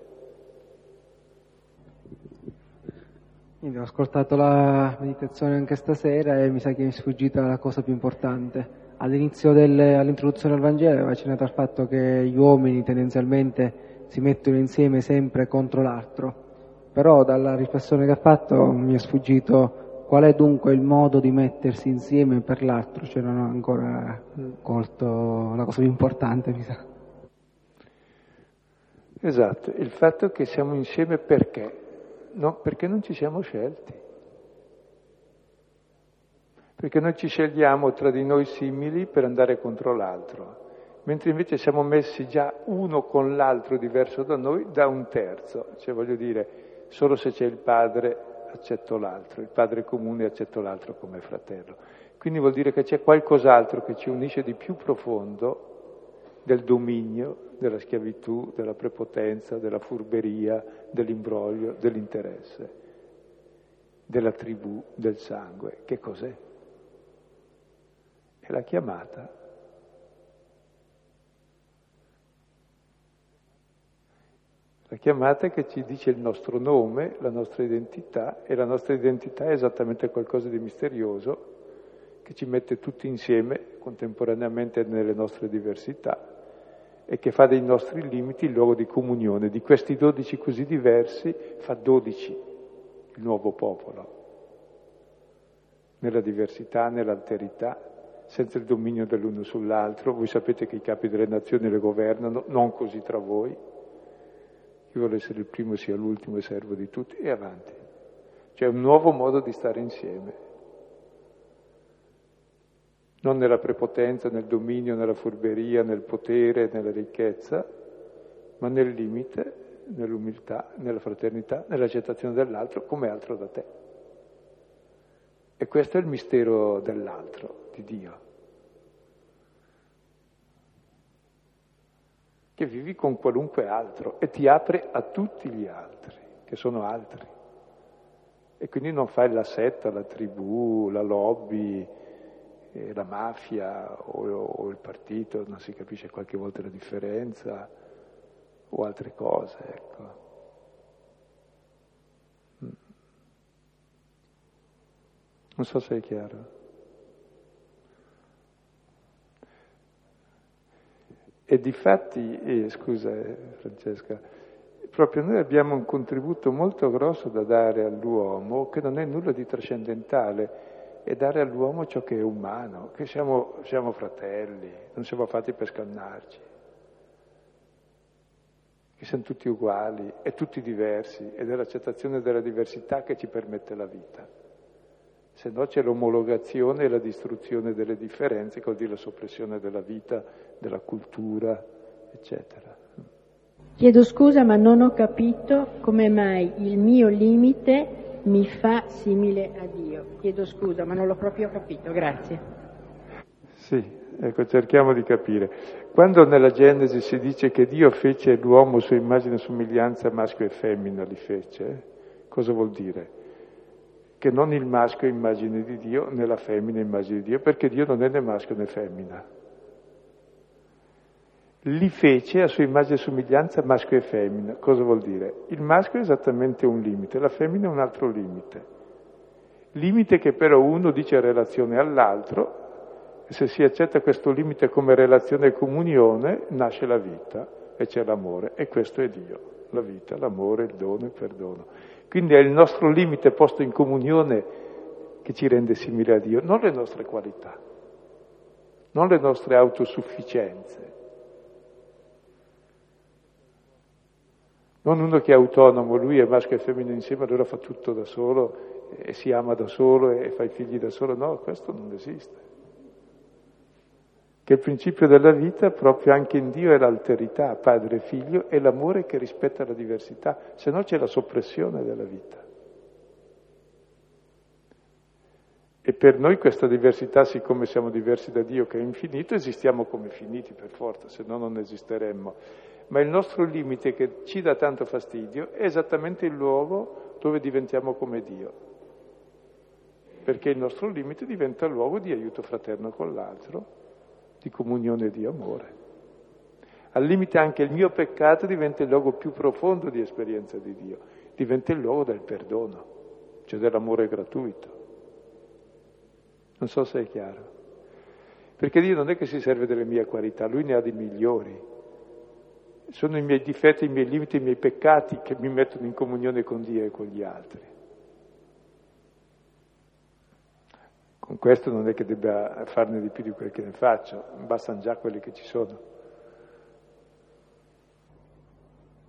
Quindi ho ascoltato la meditazione anche stasera e mi sa che mi è sfuggita la cosa più importante. All'inizio del, all'introduzione al Vangelo aveva accennato al fatto che gli uomini tendenzialmente si mettono insieme sempre contro l'altro, però dalla riflessione che ha fatto mi è sfuggito qual è dunque il modo di mettersi insieme per l'altro, cioè non ho ancora colto la cosa più importante, mi sa.
Esatto, il fatto che siamo insieme perché? No, perché non ci siamo scelti. Perché noi ci scegliamo tra di noi simili per andare contro l'altro, mentre invece siamo messi già uno con l'altro diverso da noi da un terzo. Cioè voglio dire, solo se c'è il padre accetto l'altro, il padre comune accetto l'altro come fratello. Quindi vuol dire che c'è qualcos'altro che ci unisce di più profondo del dominio, della schiavitù, della prepotenza, della furberia, dell'imbroglio, dell'interesse, della tribù, del sangue. Che cos'è? È la chiamata. La chiamata che ci dice il nostro nome, la nostra identità, e la nostra identità è esattamente qualcosa di misterioso che ci mette tutti insieme contemporaneamente nelle nostre diversità e che fa dei nostri limiti il luogo di comunione. Di questi dodici così diversi fa dodici il nuovo popolo, nella diversità, nell'alterità, senza il dominio dell'uno sull'altro. Voi sapete che i capi delle nazioni le governano, non così tra voi. Chi vuole essere il primo sia l'ultimo e servo di tutti e avanti. C'è un nuovo modo di stare insieme non nella prepotenza, nel dominio, nella furberia, nel potere, nella ricchezza, ma nel limite, nell'umiltà, nella fraternità, nell'accettazione dell'altro come altro da te. E questo è il mistero dell'altro, di Dio. Che vivi con qualunque altro e ti apre a tutti gli altri, che sono altri. E quindi non fai la setta, la tribù, la lobby, eh, la mafia o, o, il partito, non si capisce qualche volta la differenza, o altre cose, ecco. Mm. Non so se è chiaro. E di fatti, eh, scusa eh, Francesca, proprio noi abbiamo un contributo molto grosso da dare all'uomo che non è nulla di trascendentale e dare all'uomo ciò che è umano, che siamo, siamo fratelli, non siamo fatti per scannarci, che siamo tutti uguali e tutti diversi ed è l'accettazione della diversità che ci permette la vita. Se no c'è l'omologazione e la distruzione delle differenze, dire la soppressione della vita, della cultura, eccetera.
Chiedo scusa ma non ho capito come mai il mio limite mi fa simile a Dio. Chiedo scusa ma non l'ho proprio capito, grazie.
Sì, ecco, cerchiamo di capire. Quando nella Genesi si dice che Dio fece l'uomo su immagine e somiglianza maschio e femmina li fece, cosa vuol dire? Che non il maschio è immagine di Dio né la femmina è immagine di Dio, perché Dio non è né maschio né femmina li fece a sua immagine e somiglianza maschio e femmina. Cosa vuol dire? Il maschio è esattamente un limite, la femmina è un altro limite. Limite che però uno dice relazione all'altro, e se si accetta questo limite come relazione e comunione, nasce la vita e c'è l'amore, e questo è Dio, la vita, l'amore, il dono, il perdono. Quindi è il nostro limite posto in comunione che ci rende simili a Dio, non le nostre qualità, non le nostre autosufficienze. Non uno che è autonomo, lui è maschio e femmina insieme, allora fa tutto da solo e si ama da solo e fa i figli da solo. No, questo non esiste. Che il principio della vita, proprio anche in Dio, è l'alterità, padre e figlio, e l'amore che rispetta la diversità, se no c'è la soppressione della vita. E per noi questa diversità, siccome siamo diversi da Dio che è infinito, esistiamo come finiti per forza, se no non esisteremmo ma il nostro limite che ci dà tanto fastidio è esattamente il luogo dove diventiamo come Dio. Perché il nostro limite diventa luogo di aiuto fraterno con l'altro, di comunione e di amore. Al limite anche il mio peccato diventa il luogo più profondo di esperienza di Dio, diventa il luogo del perdono, cioè dell'amore gratuito. Non so se è chiaro. Perché Dio non è che si serve delle mie qualità, Lui ne ha di migliori. Sono i miei difetti, i miei limiti, i miei peccati che mi mettono in comunione con Dio e con gli altri. Con questo non è che debba farne di più di quel che ne faccio, bastano già quelli che ci sono.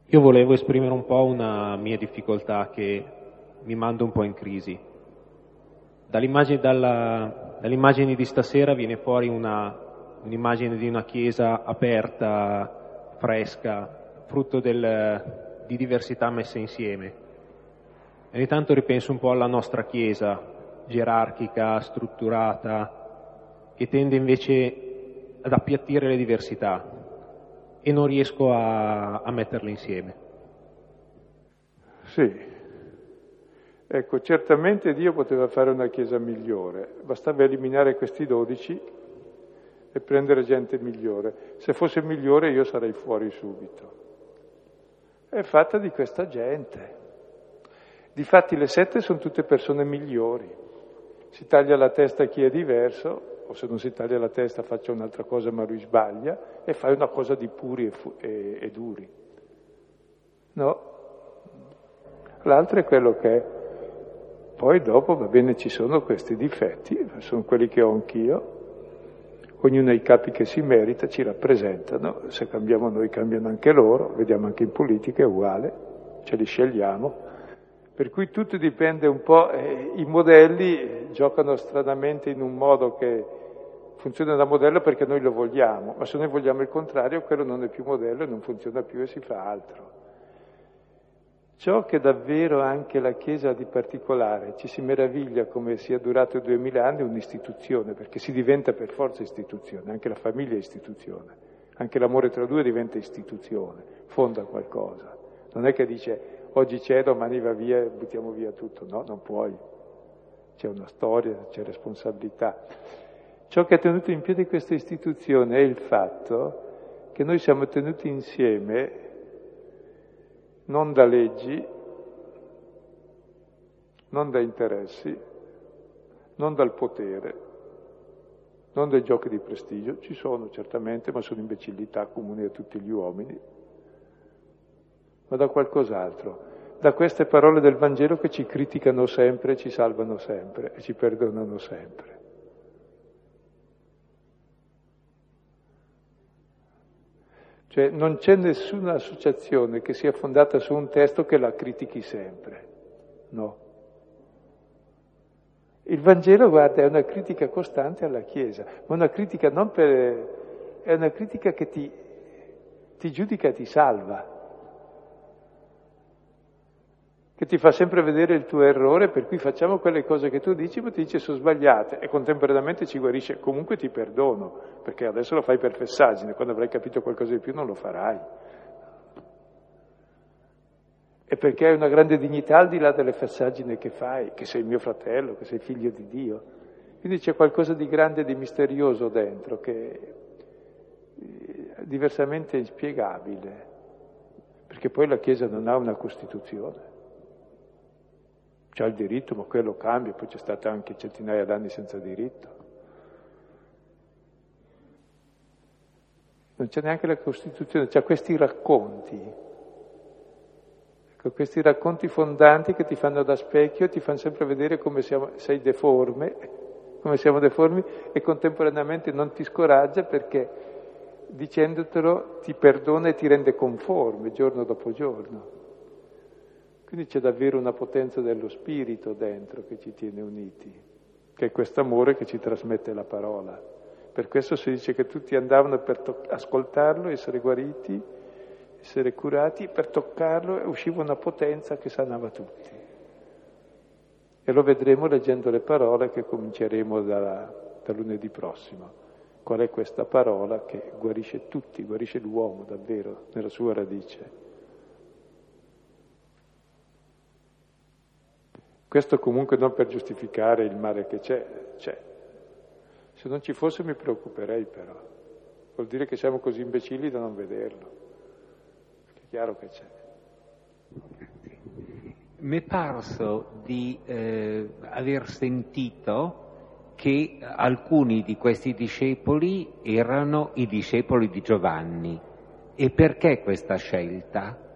Io volevo esprimere un po' una mia difficoltà che mi manda un po' in crisi. Dall'immagine, dalla, dall'immagine di stasera viene fuori una, un'immagine di una chiesa aperta, fresca, frutto del, di diversità messe insieme. E ogni tanto ripenso un po' alla nostra Chiesa, gerarchica, strutturata, che tende invece ad appiattire le diversità e non riesco a, a metterle insieme.
Sì, ecco, certamente Dio poteva fare una Chiesa migliore, bastava eliminare questi dodici e prendere gente migliore. Se fosse migliore io sarei fuori subito. È fatta di questa gente. Difatti le sette sono tutte persone migliori. Si taglia la testa a chi è diverso, o se non si taglia la testa faccia un'altra cosa ma lui sbaglia, e fai una cosa di puri e, fu- e, e duri. No. L'altro è quello che è. Poi dopo, va bene, ci sono questi difetti, sono quelli che ho anch'io, ognuno ha i capi che si merita, ci rappresentano, se cambiamo noi cambiano anche loro, vediamo anche in politica è uguale, ce li scegliamo, per cui tutto dipende un po', eh, i modelli giocano stranamente in un modo che funziona da modello perché noi lo vogliamo, ma se noi vogliamo il contrario, quello non è più modello, non funziona più e si fa altro. Ciò che davvero anche la Chiesa ha di particolare, ci si meraviglia come sia durato duemila anni un'istituzione, perché si diventa per forza istituzione, anche la famiglia è istituzione, anche l'amore tra due diventa istituzione, fonda qualcosa. Non è che dice oggi c'è, domani va via e buttiamo via tutto, no, non puoi. C'è una storia, c'è responsabilità. Ciò che ha tenuto in piedi questa istituzione è il fatto che noi siamo tenuti insieme non da leggi, non da interessi, non dal potere, non dai giochi di prestigio, ci sono certamente, ma sono imbecillità comuni a tutti gli uomini, ma da qualcos'altro, da queste parole del Vangelo che ci criticano sempre, ci salvano sempre e ci perdonano sempre. Cioè non c'è nessuna associazione che sia fondata su un testo che la critichi sempre. No. Il Vangelo, guarda, è una critica costante alla Chiesa, ma una critica non per... è una critica che ti, ti giudica e ti salva. Che ti fa sempre vedere il tuo errore, per cui facciamo quelle cose che tu dici, ma ti dice sono sbagliate e contemporaneamente ci guarisce, comunque ti perdono, perché adesso lo fai per fessaggine, quando avrai capito qualcosa di più non lo farai. E perché hai una grande dignità al di là delle fessaggine che fai, che sei mio fratello, che sei figlio di Dio. Quindi c'è qualcosa di grande di misterioso dentro che è diversamente inspiegabile, perché poi la Chiesa non ha una Costituzione. C'ha il diritto, ma quello cambia, poi c'è stato anche centinaia d'anni senza diritto. Non c'è neanche la Costituzione, c'ha questi racconti, ecco, questi racconti fondanti che ti fanno da specchio, ti fanno sempre vedere come siamo, sei deforme, come siamo deformi e contemporaneamente non ti scoraggia perché dicendotelo ti perdona e ti rende conforme giorno dopo giorno. Quindi c'è davvero una potenza dello spirito dentro che ci tiene uniti, che è questo amore che ci trasmette la parola. Per questo si dice che tutti andavano per to- ascoltarlo, essere guariti, essere curati, per toccarlo e usciva una potenza che sanava tutti. E lo vedremo leggendo le parole che cominceremo da, da lunedì prossimo. Qual è questa parola che guarisce tutti, guarisce l'uomo davvero nella sua radice. Questo comunque non per giustificare il male che c'è, c'è. Se non ci fosse mi preoccuperei però. Vuol dire che siamo così imbecilli da non vederlo. È chiaro che c'è.
Mi è parso di eh, aver sentito che alcuni di questi discepoli erano i discepoli di Giovanni. E perché questa scelta?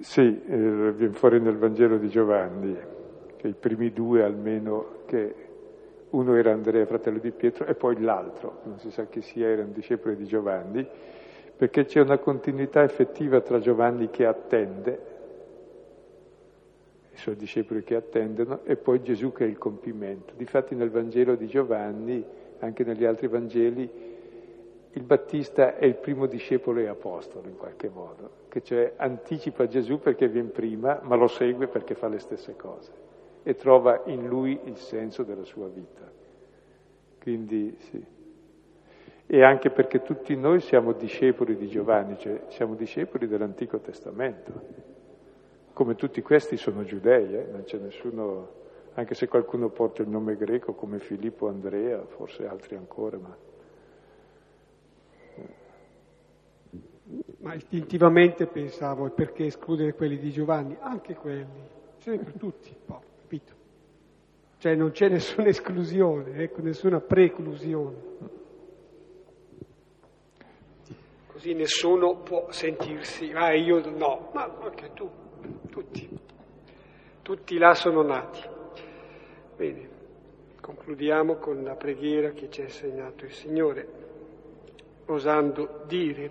Sì, eh, viene fuori nel Vangelo di Giovanni, che i primi due almeno, che uno era Andrea, fratello di Pietro, e poi l'altro, non si sa chi sia, era un discepolo di Giovanni, perché c'è una continuità effettiva tra Giovanni che attende, i suoi discepoli che attendono, e poi Gesù che è il compimento. Difatti nel Vangelo di Giovanni, anche negli altri Vangeli, il Battista è il primo discepolo e apostolo in qualche modo, che cioè anticipa Gesù perché viene prima, ma lo segue perché fa le stesse cose e trova in lui il senso della sua vita. Quindi sì. E anche perché tutti noi siamo discepoli di Giovanni, cioè siamo discepoli dell'Antico Testamento. Come tutti questi sono giudei, eh? non c'è nessuno, anche se qualcuno porta il nome greco come Filippo Andrea, forse altri ancora, ma
ma istintivamente pensavo, e perché escludere quelli di Giovanni? Anche quelli, per tutti, po', capito? Cioè non c'è nessuna esclusione, ecco, nessuna preclusione. Così nessuno può sentirsi, ah io no, ma anche tu, tutti, tutti là sono nati. Bene, concludiamo con la preghiera che ci ha insegnato il Signore, osando dire,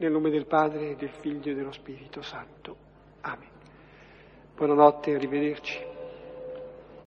Nel nome del Padre, del Figlio e dello Spirito Santo. Amen. Buonanotte arrivederci.